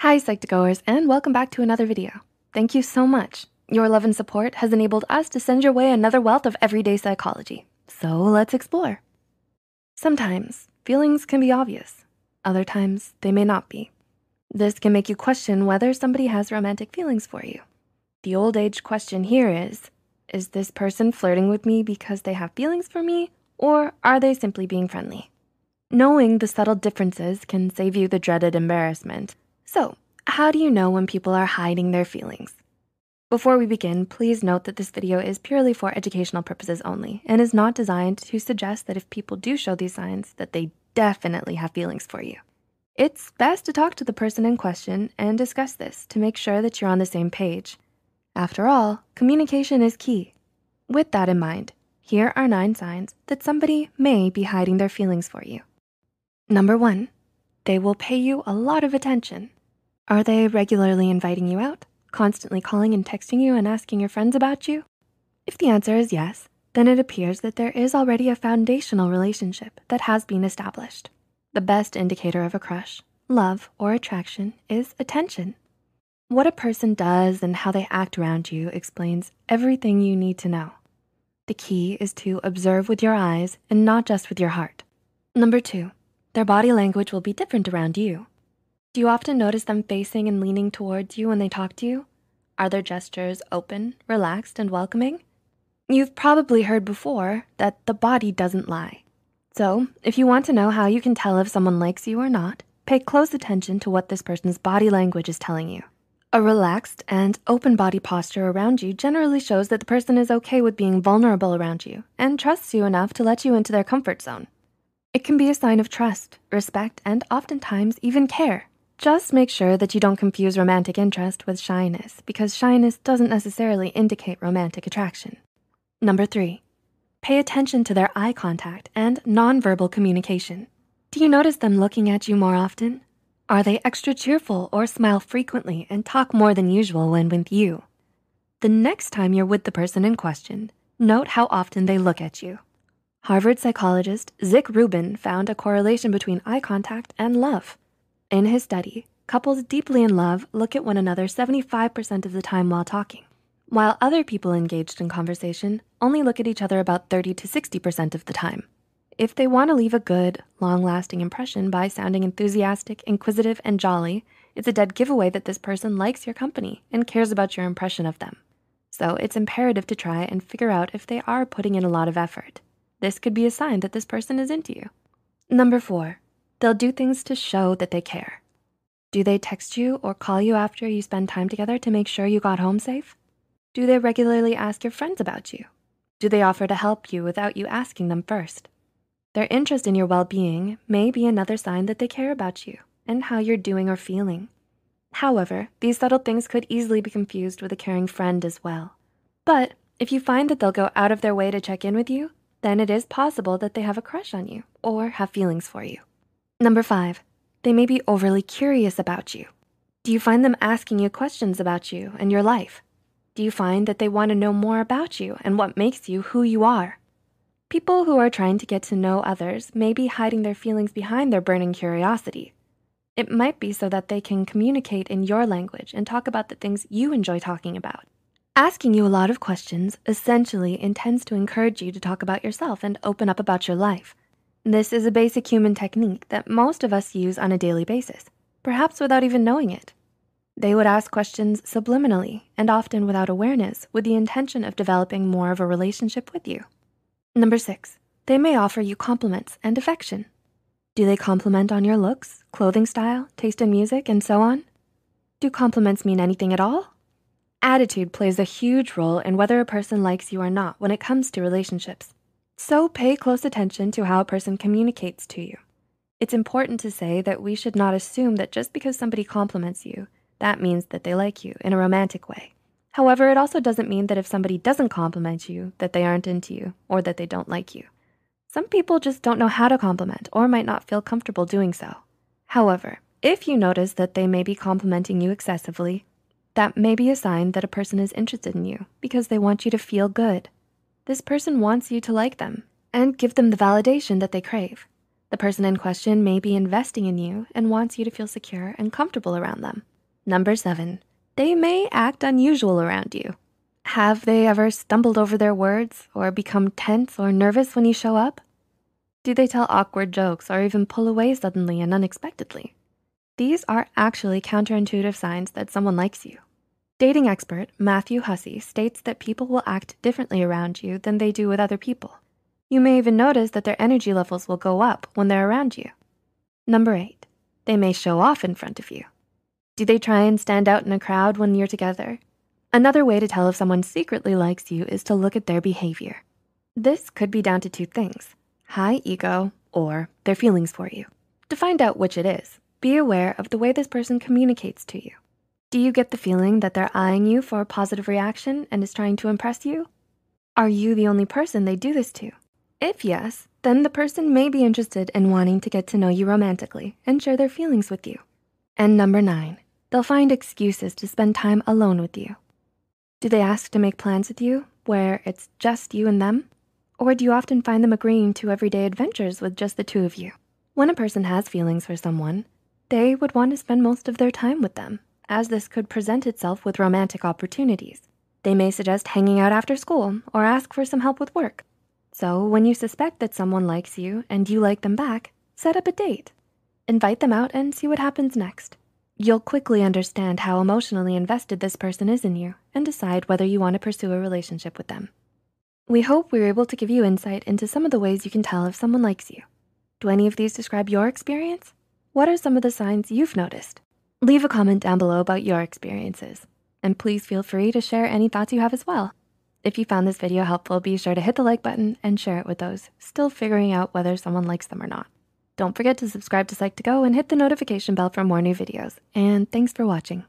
Hi, Psych2Goers, and welcome back to another video. Thank you so much. Your love and support has enabled us to send your way another wealth of everyday psychology. So let's explore. Sometimes feelings can be obvious. Other times they may not be. This can make you question whether somebody has romantic feelings for you. The old age question here is, is this person flirting with me because they have feelings for me or are they simply being friendly? Knowing the subtle differences can save you the dreaded embarrassment so how do you know when people are hiding their feelings? Before we begin, please note that this video is purely for educational purposes only and is not designed to suggest that if people do show these signs that they definitely have feelings for you. It's best to talk to the person in question and discuss this to make sure that you're on the same page. After all, communication is key. With that in mind, here are nine signs that somebody may be hiding their feelings for you. Number one, they will pay you a lot of attention. Are they regularly inviting you out, constantly calling and texting you and asking your friends about you? If the answer is yes, then it appears that there is already a foundational relationship that has been established. The best indicator of a crush, love, or attraction is attention. What a person does and how they act around you explains everything you need to know. The key is to observe with your eyes and not just with your heart. Number two, their body language will be different around you. Do you often notice them facing and leaning towards you when they talk to you? Are their gestures open, relaxed, and welcoming? You've probably heard before that the body doesn't lie. So if you want to know how you can tell if someone likes you or not, pay close attention to what this person's body language is telling you. A relaxed and open body posture around you generally shows that the person is okay with being vulnerable around you and trusts you enough to let you into their comfort zone. It can be a sign of trust, respect, and oftentimes even care. Just make sure that you don't confuse romantic interest with shyness because shyness doesn't necessarily indicate romantic attraction. Number three, pay attention to their eye contact and nonverbal communication. Do you notice them looking at you more often? Are they extra cheerful or smile frequently and talk more than usual when with you? The next time you're with the person in question, note how often they look at you. Harvard psychologist Zick Rubin found a correlation between eye contact and love. In his study, couples deeply in love look at one another 75% of the time while talking, while other people engaged in conversation only look at each other about 30 to 60% of the time. If they wanna leave a good, long-lasting impression by sounding enthusiastic, inquisitive, and jolly, it's a dead giveaway that this person likes your company and cares about your impression of them. So it's imperative to try and figure out if they are putting in a lot of effort. This could be a sign that this person is into you. Number four, They'll do things to show that they care. Do they text you or call you after you spend time together to make sure you got home safe? Do they regularly ask your friends about you? Do they offer to help you without you asking them first? Their interest in your well-being may be another sign that they care about you and how you're doing or feeling. However, these subtle things could easily be confused with a caring friend as well. But if you find that they'll go out of their way to check in with you, then it is possible that they have a crush on you or have feelings for you. Number five, they may be overly curious about you. Do you find them asking you questions about you and your life? Do you find that they wanna know more about you and what makes you who you are? People who are trying to get to know others may be hiding their feelings behind their burning curiosity. It might be so that they can communicate in your language and talk about the things you enjoy talking about. Asking you a lot of questions essentially intends to encourage you to talk about yourself and open up about your life. This is a basic human technique that most of us use on a daily basis, perhaps without even knowing it. They would ask questions subliminally and often without awareness with the intention of developing more of a relationship with you. Number six, they may offer you compliments and affection. Do they compliment on your looks, clothing style, taste in music, and so on? Do compliments mean anything at all? Attitude plays a huge role in whether a person likes you or not when it comes to relationships. So pay close attention to how a person communicates to you. It's important to say that we should not assume that just because somebody compliments you, that means that they like you in a romantic way. However, it also doesn't mean that if somebody doesn't compliment you, that they aren't into you or that they don't like you. Some people just don't know how to compliment or might not feel comfortable doing so. However, if you notice that they may be complimenting you excessively, that may be a sign that a person is interested in you because they want you to feel good. This person wants you to like them and give them the validation that they crave. The person in question may be investing in you and wants you to feel secure and comfortable around them. Number seven, they may act unusual around you. Have they ever stumbled over their words or become tense or nervous when you show up? Do they tell awkward jokes or even pull away suddenly and unexpectedly? These are actually counterintuitive signs that someone likes you. Dating expert Matthew Hussey states that people will act differently around you than they do with other people. You may even notice that their energy levels will go up when they're around you. Number eight, they may show off in front of you. Do they try and stand out in a crowd when you're together? Another way to tell if someone secretly likes you is to look at their behavior. This could be down to two things, high ego or their feelings for you. To find out which it is, be aware of the way this person communicates to you. Do you get the feeling that they're eyeing you for a positive reaction and is trying to impress you? Are you the only person they do this to? If yes, then the person may be interested in wanting to get to know you romantically and share their feelings with you. And number nine, They'll find excuses to spend time alone with you. Do they ask to make plans with you where it's just you and them? Or do you often find them agreeing to everyday adventures with just the two of you? When a person has feelings for someone, they would want to spend most of their time with them, as this could present itself with romantic opportunities. They may suggest hanging out after school or ask for some help with work. So when you suspect that someone likes you and you like them back, set up a date. Invite them out and see what happens next. You'll quickly understand how emotionally invested this person is in you and decide whether you wanna pursue a relationship with them. We hope we were able to give you insight into some of the ways you can tell if someone likes you. Do any of these describe your experience? What are some of the signs you've noticed? Leave a comment down below about your experiences. And please feel free to share any thoughts you have as well. If you found this video helpful, be sure to hit the like button and share it with those still figuring out whether someone likes them or not. Don't forget to subscribe to Psych2Go and hit the notification bell for more new videos. And thanks for watching.